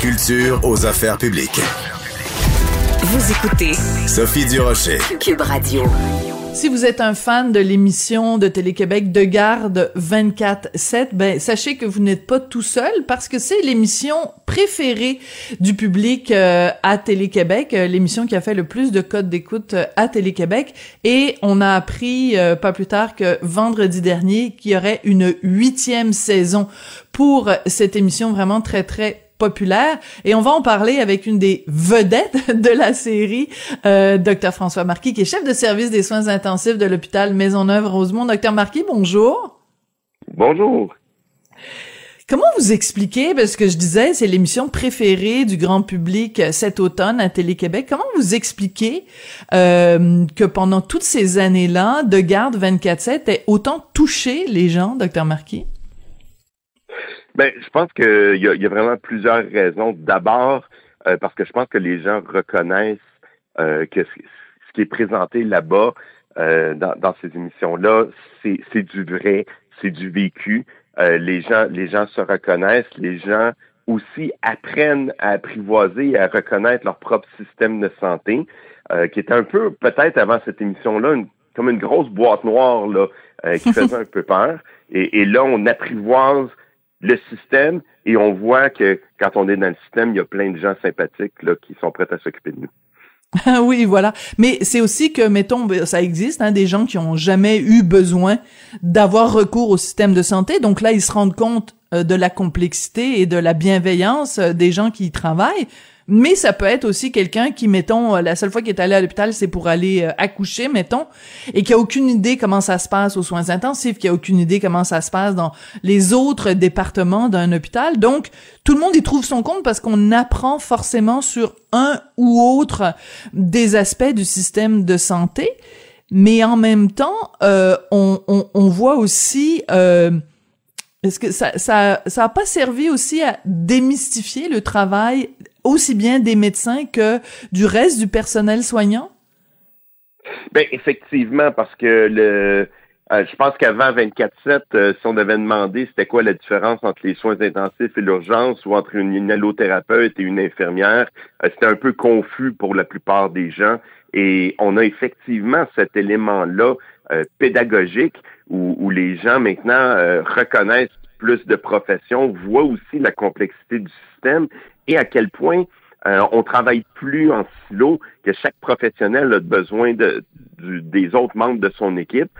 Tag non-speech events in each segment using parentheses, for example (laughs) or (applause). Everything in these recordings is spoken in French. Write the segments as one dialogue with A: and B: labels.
A: culture aux affaires publiques.
B: Vous écoutez
A: Sophie Durocher.
B: Cube Radio.
C: Si vous êtes un fan de l'émission de Télé-Québec de garde 24-7, ben, sachez que vous n'êtes pas tout seul parce que c'est l'émission préférée du public euh, à Télé-Québec, euh, l'émission qui a fait le plus de codes d'écoute euh, à Télé-Québec. Et on a appris pas plus tard que vendredi dernier qu'il y aurait une huitième saison pour cette émission vraiment très, très populaire. Et on va en parler avec une des vedettes (laughs) de la série, euh, Dr François Marquis, qui est chef de service des soins intensifs de l'hôpital Maisonneuve-Rosemont. Docteur Marquis, bonjour.
D: Bonjour.
C: Comment vous expliquez, parce que je disais, c'est l'émission préférée du grand public cet automne à Télé-Québec, comment vous expliquez euh, que pendant toutes ces années-là, De Garde 24-7 ait autant touché les gens, docteur Marquis?
D: Ben, je pense qu'il y, y, a vraiment plusieurs raisons. D'abord, euh, parce que je pense que les gens reconnaissent euh, que ce qui est présenté là-bas, euh, dans, dans, ces émissions-là, c'est du vrai, c'est du vécu. les gens, les gens se reconnaissent, les gens aussi apprennent à apprivoiser et à reconnaître leur propre système de santé, qui était un peu, peut-être avant cette émission-là, comme une grosse boîte noire là, qui (laughs) faisait un peu peur. Et, et là, on apprivoise le système et on voit que quand on est dans le système, il y a plein de gens sympathiques là, qui sont prêts à s'occuper de nous. (laughs)
C: Oui, voilà. Mais c'est aussi que, mettons, ça existe, hein, des gens qui ont jamais eu besoin d'avoir recours au système de santé. Donc là, ils se rendent compte euh, de la complexité et de la bienveillance euh, des gens qui y travaillent. Mais ça peut être aussi quelqu'un qui, mettons, euh, la seule fois qu'il est allé à l'hôpital, c'est pour aller euh, accoucher, mettons, et qui a aucune idée comment ça se passe aux soins intensifs, qui a aucune idée comment ça se passe dans les autres départements d'un hôpital. Donc, tout le monde y trouve son compte parce qu'on apprend forcément sur un ou autre des aspects du système de santé. Mais en même temps, euh, on, on, on, voit aussi... Euh, est-ce que ça, ça, ça a pas servi aussi à démystifier le travail aussi bien des médecins que du reste du personnel soignant?
D: Ben effectivement, parce que le euh, je pense qu'avant 24-7, euh, si on avait demandé c'était quoi la différence entre les soins intensifs et l'urgence ou entre une inhalothérapeute et une infirmière, euh, c'était un peu confus pour la plupart des gens. Et on a effectivement cet élément-là pédagogique où, les gens maintenant reconnaissent plus de professions, voient aussi la complexité du système et à quel point euh, on travaille plus en silo, que chaque professionnel a besoin de, des autres membres de son équipe.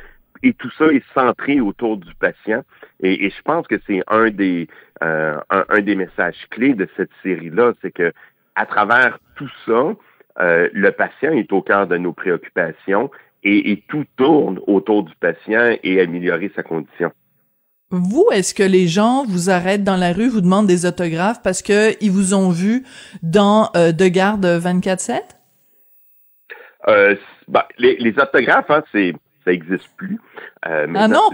D: Et tout ça est centré autour du patient. Et, je pense que c'est un des euh, un, des messages clés de cette série-là, c'est que à travers tout ça, euh, le patient est au cœur de nos préoccupations et, et tout tourne autour du patient et améliorer sa condition.
C: Vous, est-ce que les gens vous arrêtent dans la rue, vous demandent des autographes parce que ils vous ont vu dans euh, De Garde 24-7?
D: Euh, bah, les, les, autographes, hein, c'est, ça n'existe plus.
C: Euh, ah non?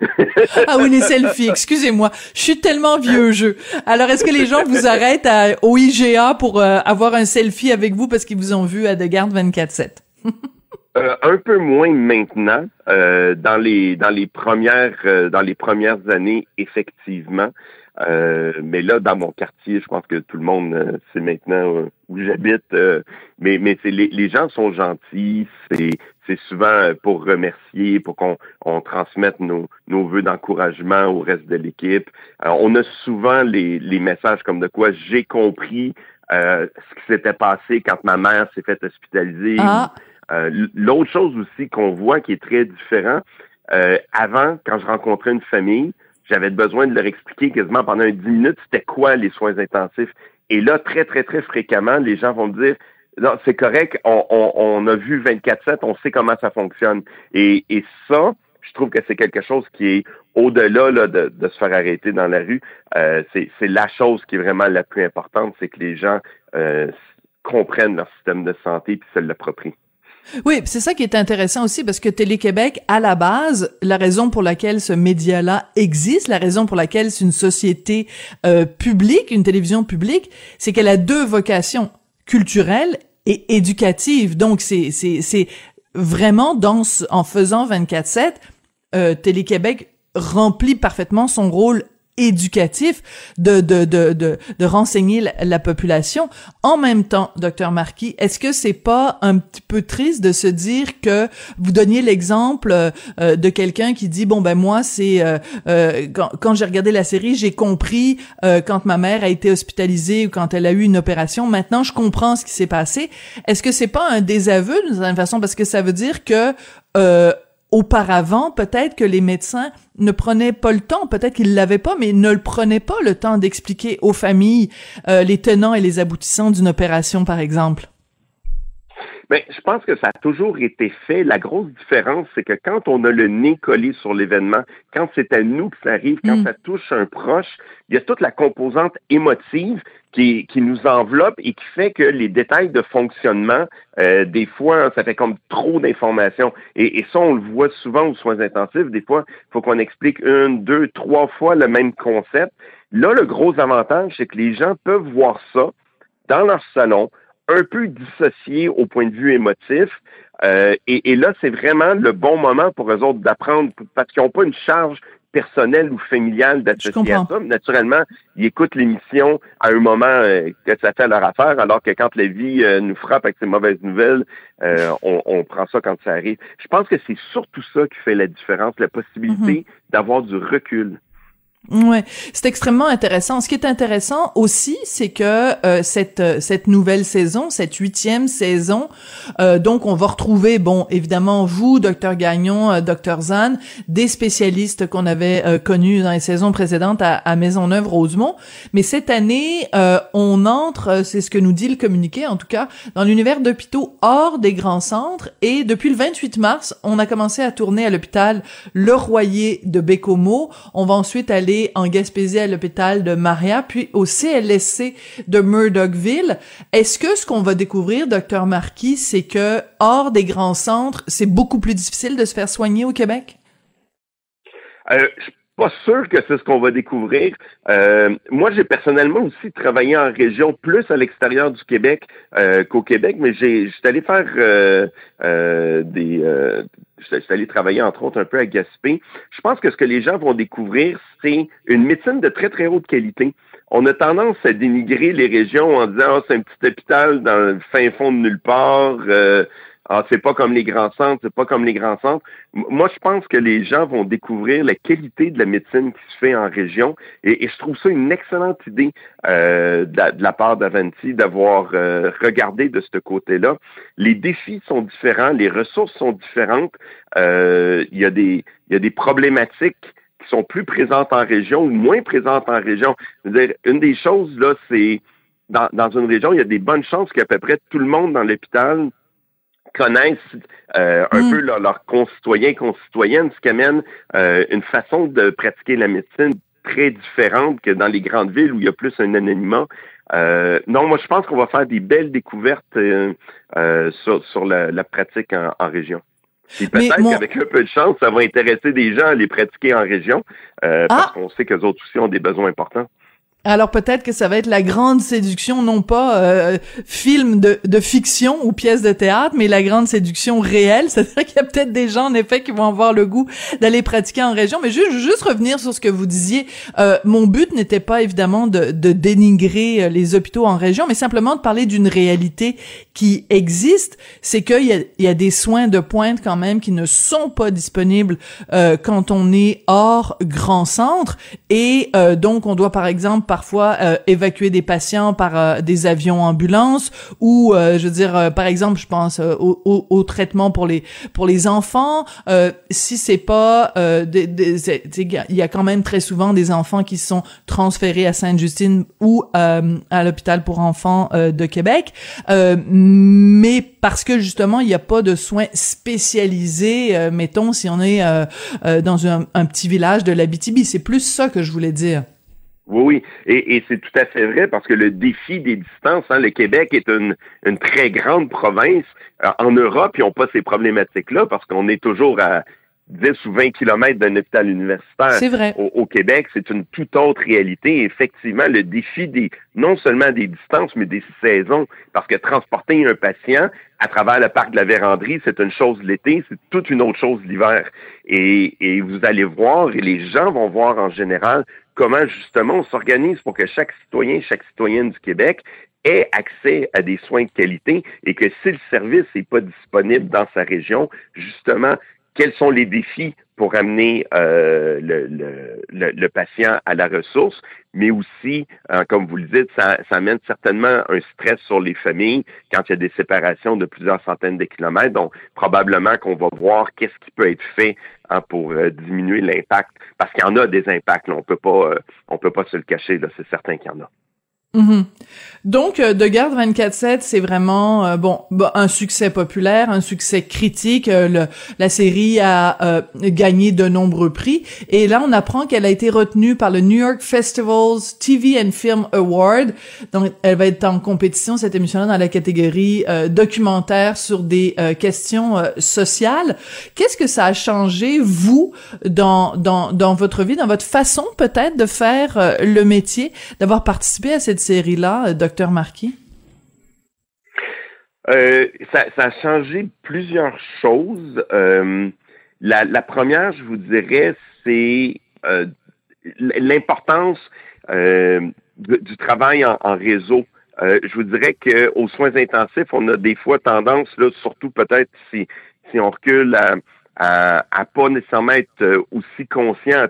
C: (laughs) ah oui, les selfies, excusez-moi. Je suis tellement vieux jeu. Alors, est-ce que les gens vous arrêtent à, au IGA pour euh, avoir un selfie avec vous parce qu'ils vous ont vu à De Garde 24-7? (laughs)
D: Euh, un peu moins maintenant. Euh, dans les dans les premières euh, dans les premières années, effectivement. mais là, dans mon quartier, je pense que tout le monde sait maintenant où j'habite. mais mais c'est les, gens sont gentils. C'est c'est souvent pour remercier, pour qu'on on transmette nos nos vœux d'encouragement au reste de l'équipe. on a souvent les les messages comme de quoi j'ai compris ce qui s'était passé quand ma mère s'est faite hospitaliser.
C: Ah.
D: Euh, l'autre chose aussi qu'on voit qui est très différent, euh, avant, quand je rencontrais une famille, j'avais besoin de leur expliquer quasiment pendant 10 minutes c'était quoi les soins intensifs. Et là, très, très, très fréquemment, les gens vont me dire non, c'est correct, on, on, on, a vu 24-7, on sait comment ça fonctionne. Et, et ça, je trouve que c'est quelque chose qui est au-delà là, de, de, se faire arrêter dans la rue. Euh, c'est la chose qui est vraiment la plus importante, c'est que les gens euh, comprennent leur système de santé et se l'approprient.
C: Oui, c'est ça qui est intéressant aussi parce que Télé-Québec, à la base, la raison pour laquelle ce média-là existe, la raison pour laquelle c'est une société euh, publique, une télévision publique, c'est qu'elle a deux vocations, culturelle et éducative. Donc, c'est, c'est, c'est vraiment dans, en faisant 24-7, euh, Télé-Québec remplit parfaitement son rôle éducatif de de de de, renseigner la, population. En même temps, docteur Marquis, est-ce que c'est pas un petit peu triste de se dire que vous donniez l'exemple euh, de quelqu'un qui dit bon ben moi c'est euh, euh, quand, quand j'ai regardé la série j'ai compris quand ma mère a été hospitalisée ou quand elle a eu une opération maintenant je comprends ce qui s'est passé. Est-ce que c'est pas un désaveu d'une certaine façon? Parce que ça veut dire que auparavant, peut-être que les médecins ne prenaient pas le temps, peut-être qu'ils l'avaient pas, mais ne le prenaient pas le temps d'expliquer aux familles euh, les tenants et les aboutissants d'une opération, par exemple.
D: Mais ben, je pense que ça a toujours été fait. La grosse différence, c'est que quand on a le nez collé sur l'événement, quand c'est à nous que ça arrive, quand mm. ça touche un proche, il y a toute la composante émotive qui, qui nous enveloppe et qui fait que les détails de fonctionnement, euh, des fois, ça fait comme trop d'informations. Et, et, ça, on le voit souvent aux soins intensifs. Des fois, il faut qu'on explique une, deux, trois fois le même concept. Là, le gros avantage, c'est que les gens peuvent voir ça dans leur salon, un peu dissocié au point de vue émotif. Euh, et, là, c'est vraiment le bon moment pour eux autres d'apprendre parce qu'ils n'ont pas une charge personnelle ou familiale d'associer à ça. Naturellement, ils écoutent l'émission à un moment euh, que ça fait leur affaire, alors que quand la vie euh, nous frappe avec ces mauvaises nouvelles, on, on, prend ça quand ça arrive. Je pense que c'est surtout ça qui fait la différence, la possibilité mm-hmm. d'avoir du recul.
C: Ouais, c'est extrêmement intéressant. Ce qui est intéressant aussi, c'est que euh, cette euh, cette nouvelle saison, cette huitième saison, euh, donc on va retrouver, bon, évidemment vous, docteur Gagnon, docteur Zan, des spécialistes qu'on avait connus dans les saisons précédentes à, à Maisonneuve-Rosemont, mais cette année, on entre, c'est ce que nous dit le communiqué, en tout cas, dans l'univers d'hôpitaux hors des grands centres, et depuis le 28 mars, on a commencé à tourner à l'hôpital Le Royer de Bécomo. On va ensuite aller en Gaspésie à l'hôpital de Maria, puis au CLSC de Murdochville. Est-ce que ce qu'on va découvrir, docteur Marquis, c'est que hors des grands centres, c'est beaucoup plus difficile de se faire soigner au Québec?
D: Euh, pas sûr que c'est ce qu'on va découvrir. Euh, moi, j'ai personnellement aussi travaillé en région plus à l'extérieur du Québec euh, qu'au Québec, mais j'ai j'étais allé faire euh, des je suis allé travailler entre autres un peu à Gaspé. Je pense que ce que les gens vont découvrir, c'est une médecine de très très haute qualité. On a tendance à dénigrer les régions en disant oh, c'est un petit hôpital dans le fin fond de nulle part. Ah, c'est pas comme les grands centres, c'est pas comme les grands centres. Moi, je pense que les gens vont découvrir la qualité de la médecine qui se fait en région, et, je trouve ça une excellente idée euh, de, la, part d'Avanti d'avoir euh, regardé de ce côté-là. Les défis sont différents, les ressources sont différentes. Euh, il y a des, y a des problématiques qui sont plus présentes en région ou moins présentes en région. dire, une des choses là, c'est dans, dans une région, il y a des bonnes chances qu'à peu près tout le monde dans l'hôpital connaissent euh, un mm. peu leurs concitoyens, concitoyennes, ce qui amène euh, une façon de pratiquer la médecine très différente que dans les grandes villes où il y a plus un anonymat. Euh, non, moi je pense qu'on va faire des belles découvertes sur, sur la, pratique en, région. Et peut-être qu'avec un peu de chance, ça va intéresser des gens à les pratiquer en région, parce ah! qu'on sait qu'eux autres aussi ont des besoins importants.
C: Alors peut-être que ça va être la grande séduction, non pas euh, film de, de, fiction ou pièce de théâtre, mais la grande séduction réelle. (laughs) C'est-à-dire qu'il y a peut-être des gens, en effet, qui vont avoir le goût d'aller pratiquer en région. Mais juste, juste revenir sur ce que vous disiez. Euh, mon but n'était pas évidemment de, de, dénigrer euh, les hôpitaux en région, mais simplement de parler d'une réalité qui existe. C'est qu'il y a, y a des soins de pointe quand même qui ne sont pas disponibles euh, quand on est hors grand centre. Et donc, on doit par exemple parfois euh, évacuer des patients par euh, des avions ambulances ou euh, je veux dire par exemple je pense au, au, traitement pour les pour les enfants. Si c'est pas il y a quand même très souvent des enfants qui sont transférés à Sainte-Justine ou à l'hôpital pour enfants de Québec. Mais parce que justement il n'y a pas de soins spécialisés mettons si on est dans un, un petit village de l'Abitibi. C'est plus ça que je voulais dire
D: oui, oui, et, c'est tout à fait vrai parce que le défi des distances, hein, le Québec est une, une très grande province. Euh, en Europe, ils n'ont pas ces problématiques-là parce qu'on est toujours à 10 ou 20 kilomètres d'un hôpital universitaire.
C: C'est vrai.
D: Au, Québec, c'est une toute autre réalité. effectivement, le défi des non seulement des distances, mais des saisons, parce que transporter un patient à travers le parc de la Vérandrie, c'est une chose l'été, c'est toute une autre chose l'hiver. Et, et vous allez voir, et les gens vont voir en général, comment justement on s'organise pour que chaque citoyen, chaque citoyenne du Québec ait accès à des soins de qualité et que si le service n'est pas disponible dans sa région, justement, quels sont les défis pour amener euh, le, le, le, patient à la ressource, mais aussi, euh, comme vous le dites, ça, ça, amène certainement un stress sur les familles quand il y a des séparations de plusieurs centaines de kilomètres. Donc, probablement qu'on va voir qu'est-ce qui peut être fait hein, pour euh, diminuer l'impact, parce qu'il y en a des impacts. Là. On peut pas, on peut pas se le cacher. C'est certain qu'il y en a.
C: Mhm. Donc, euh, De Garde 24-7, c'est vraiment euh, bon un succès populaire, un succès critique. Euh, la série a gagné de nombreux prix. Et là, on apprend qu'elle a été retenue par le New York Festivals TV and Film Award. Donc, elle va être en compétition, cette émission-là, dans la catégorie documentaire sur des questions sociales. Qu'est-ce que ça a changé, vous, dans, dans, dans votre vie, dans votre façon peut-être de faire le métier, d'avoir participé à cette série-là, euh, Docteur Marquis?
D: Euh, ça, a changé plusieurs choses. Euh, la, première, je vous dirais, c'est l'importance du travail en, réseau. je vous dirais qu'aux soins intensifs, on a des fois tendance, là, surtout peut-être si, si on recule à, à, pas nécessairement être aussi conscient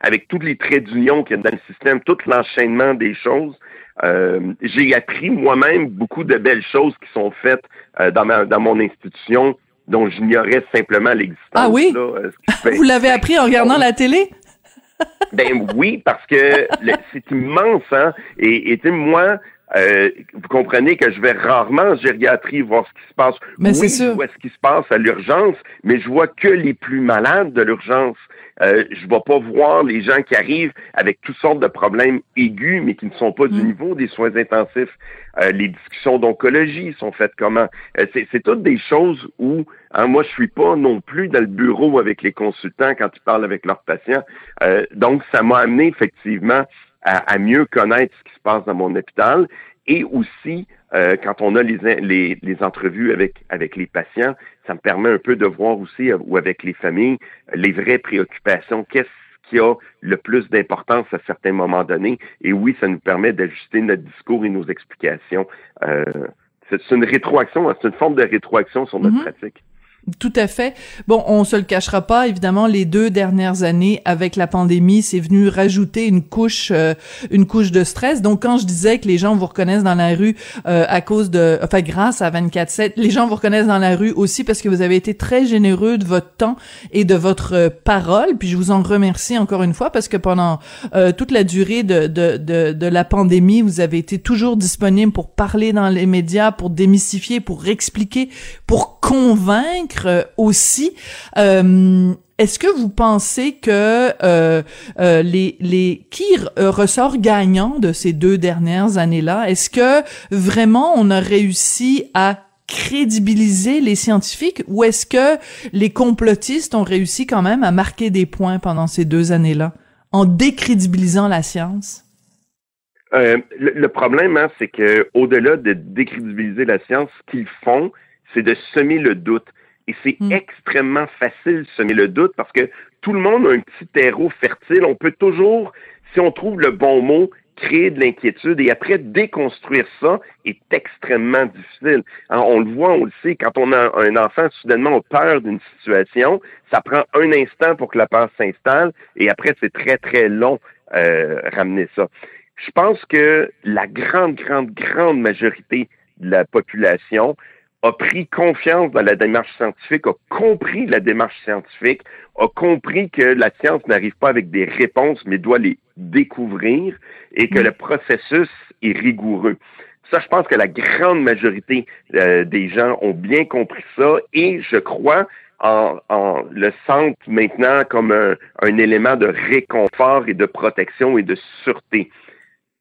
D: avec tous les traits d'union qu'il y a dans le système, tout l'enchaînement des choses, euh, j'ai appris moi-même beaucoup de belles choses qui sont faites euh, dans, ma, dans mon institution dont j'ignorais simplement l'existence.
C: Ah oui? Euh, Vous l'avez appris en regardant la télé?
D: ben oui, parce que c'est immense, hein? Et, et moi, euh, vous comprenez que je vais rarement en gériatrie voir ce qui se passe.
C: Mais
D: oui,
C: sûr.
D: je vois ce qui se passe à l'urgence, mais je vois que les plus malades de l'urgence. Euh, je ne vais pas voir les gens qui arrivent avec toutes sortes de problèmes aigus, mais qui ne sont pas du mm. niveau des soins intensifs. Euh, les discussions d'oncologie sont faites comment? Euh, c'est toutes des choses où hein, moi, je suis pas non plus dans le bureau avec les consultants quand ils parlent avec leurs patients. donc, ça m'a amené effectivement à, mieux connaître ce qui se passe dans mon hôpital et aussi euh, quand on a les, les, les, entrevues avec, avec les patients, ça me permet un peu de voir aussi, euh, ou avec les familles, les vraies préoccupations. Qu'est-ce qui a le plus d'importance à certains moments donnés? Et oui, ça nous permet d'ajuster notre discours et nos explications. Euh, c'est une rétroaction, c'est une forme de rétroaction sur notre mm-hmm. pratique.
C: Tout à fait. Bon, on se le cachera pas, évidemment, les deux dernières années avec la pandémie, c'est venu rajouter une couche, euh, une couche de stress. Donc, quand je disais que les gens vous reconnaissent dans la rue euh, à cause de, enfin, grâce à 24/7, les gens vous reconnaissent dans la rue aussi parce que vous avez été très généreux de votre temps et de votre euh, parole. Puis je vous en remercie encore une fois parce que pendant toute la durée de, de, de, de la pandémie, vous avez été toujours disponible pour parler dans les médias, pour démystifier, pour expliquer, pour convaincre euh, aussi. Euh, est-ce que vous pensez que euh, les les qui ressort gagnant de ces deux dernières années-là? Est-ce que vraiment on a réussi à crédibiliser les scientifiques ou est-ce que les complotistes ont réussi quand même à marquer des points pendant ces deux années-là en décrédibilisant la science?
D: Le, problème, hein, c'est que au-delà de décrédibiliser la science, ce qu'ils font, c'est de semer le doute. Et c'est hmm. extrêmement facile de semer le doute parce que tout le monde a un petit terreau fertile. On peut toujours, si on trouve le bon mot, créer de l'inquiétude et après déconstruire ça est extrêmement difficile. on le voit, on le sait, quand on a un enfant soudainement a peur d'une situation, ça prend un instant pour que la peur s'installe et après c'est très très long euh, ramener ça. Je pense que la grande grande grande majorité de la population a pris confiance dans la démarche scientifique, a compris la démarche scientifique, a compris que la science n'arrive pas avec des réponses, mais doit les découvrir et que mm. le processus est rigoureux. Ça, je pense que la grande majorité euh, des gens ont bien compris ça et je crois en, en le sentent maintenant comme un, un élément de réconfort et de protection et de sûreté.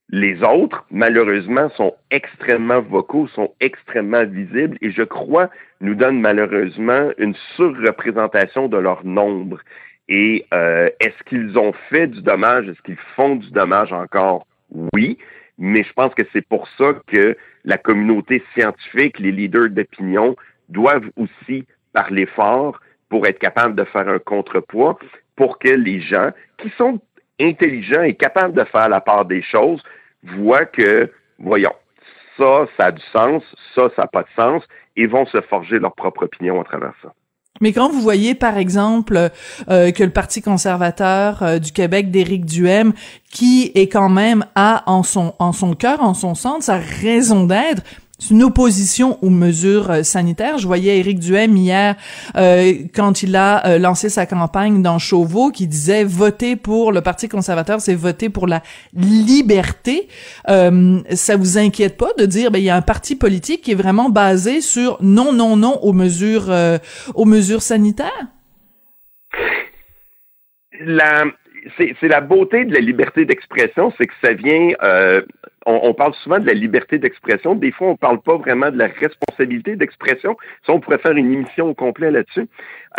D: Les autres, malheureusement, sont extrêmement vocaux, sont extrêmement visibles et je crois nous donnent malheureusement une surreprésentation de leur nombre. Et euh, est-ce qu'ils ont fait du dommage? Est-ce qu'ils font du dommage encore? Oui, mais je pense que c'est pour ça que la communauté scientifique, les leaders d'opinion doivent aussi parler fort pour être capables de faire un contrepoids pour que les gens qui sont intelligents et capables de faire la part des choses voient que, voyons, ça, ça a du sens, ça, ça n'a pas de sens, et vont se forger leur propre opinion à travers ça.
C: Mais quand vous voyez, par exemple, euh, que le Parti conservateur euh, du Québec d'Éric Duhem, qui est quand même à en son en son cœur, en son centre, sa raison d'être, une opposition aux mesures euh, sanitaires. Je voyais Éric Duhem hier euh, quand il a euh, lancé sa campagne dans Chauveau qui disait voter pour le Parti conservateur, c'est voter pour la liberté. Euh, ça vous inquiète pas de dire ben il y a un parti politique qui est vraiment basé sur non non non aux mesures aux mesures sanitaires?
D: C'est la beauté de la liberté d'expression, c'est que ça vient on, parle souvent de la liberté d'expression. Des fois, on parle pas vraiment de la responsabilité d'expression. Ça, on pourrait faire une émission au complet là-dessus.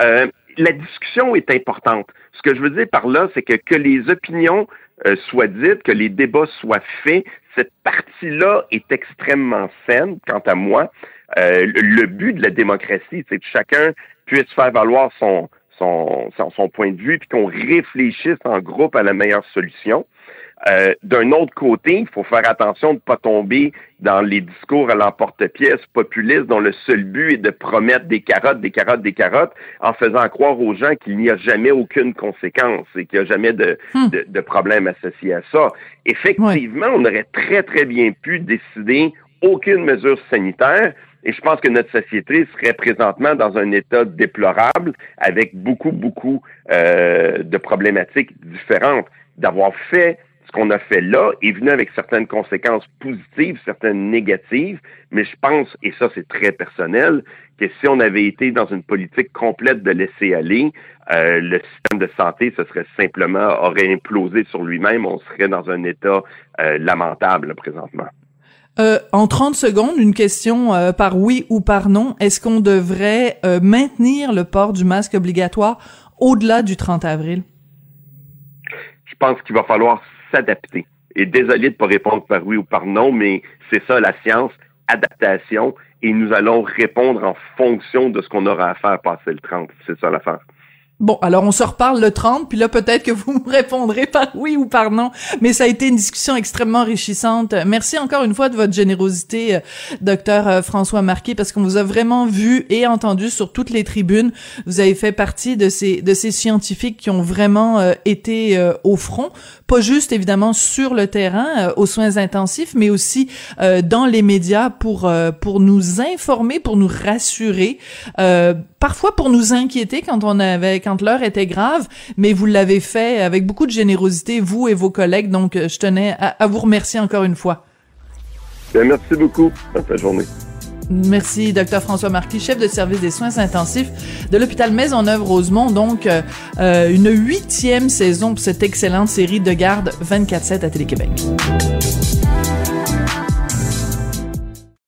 D: Euh, la discussion est importante. Ce que je veux dire par là, c'est que que les opinions euh, soient dites, que les débats soient faits, cette partie-là est extrêmement saine, quant à moi. Euh, le, but de la démocratie, c'est que chacun puisse faire valoir son, son, son point de vue, puis qu'on réfléchisse en groupe à la meilleure solution. Euh, d'un autre côté, il faut faire attention de ne pas tomber dans les discours à l'emporte-pièce populistes dont le seul but est de promettre des carottes, des carottes, des carottes, en faisant croire aux gens qu'il n'y a jamais aucune conséquence et qu'il n'y a jamais de, hmm. de, problème associé à ça. Effectivement, on aurait très, très bien pu décider aucune mesure sanitaire, et je pense que notre société serait présentement dans un état déplorable avec beaucoup, beaucoup euh, de problématiques différentes. D'avoir fait ce qu'on a fait là est venu avec certaines conséquences positives, certaines négatives, mais je pense, et ça c'est très personnel, que si on avait été dans une politique complète de laisser aller, euh, le système de santé, ce serait simplement, aurait implosé sur lui-même, on serait dans un état euh, lamentable présentement.
C: Euh, en 30 secondes, une question euh, par oui ou par non. Est-ce qu'on devrait euh, maintenir le port du masque obligatoire au-delà du 30 avril?
D: Je pense qu'il va falloir s'adapter. Et désolé de ne pas répondre par oui ou par non, mais c'est ça la science, adaptation, et nous allons répondre en fonction de ce qu'on aura à faire passer le 30. C'est ça l'affaire.
C: Bon, alors on se reparle le 30, puis là peut-être que vous (laughs) me répondrez par oui ou par non, mais ça a été une discussion extrêmement enrichissante. Merci encore une fois de votre générosité, euh, docteur euh, François Marquet, parce qu'on vous a vraiment vu et entendu sur toutes les tribunes. Vous avez fait partie de ces de ces scientifiques qui ont vraiment euh, été au front, pas juste évidemment sur le terrain aux soins intensifs, mais aussi dans les médias pour pour nous informer, pour nous rassurer, parfois pour nous inquiéter quand on avait quand l'heure était grave, mais vous l'avez fait avec beaucoup de générosité, vous et vos collègues. Donc, euh, je tenais à, vous remercier encore une fois.
D: Ben, merci beaucoup. Bonne journée.
C: Merci, docteur François Marquis, chef de service des soins intensifs de l'hôpital Maisonneuve-Rosemont. Donc, euh, euh, une huitième saison pour cette excellente série de garde 24-7 à Télé-Québec.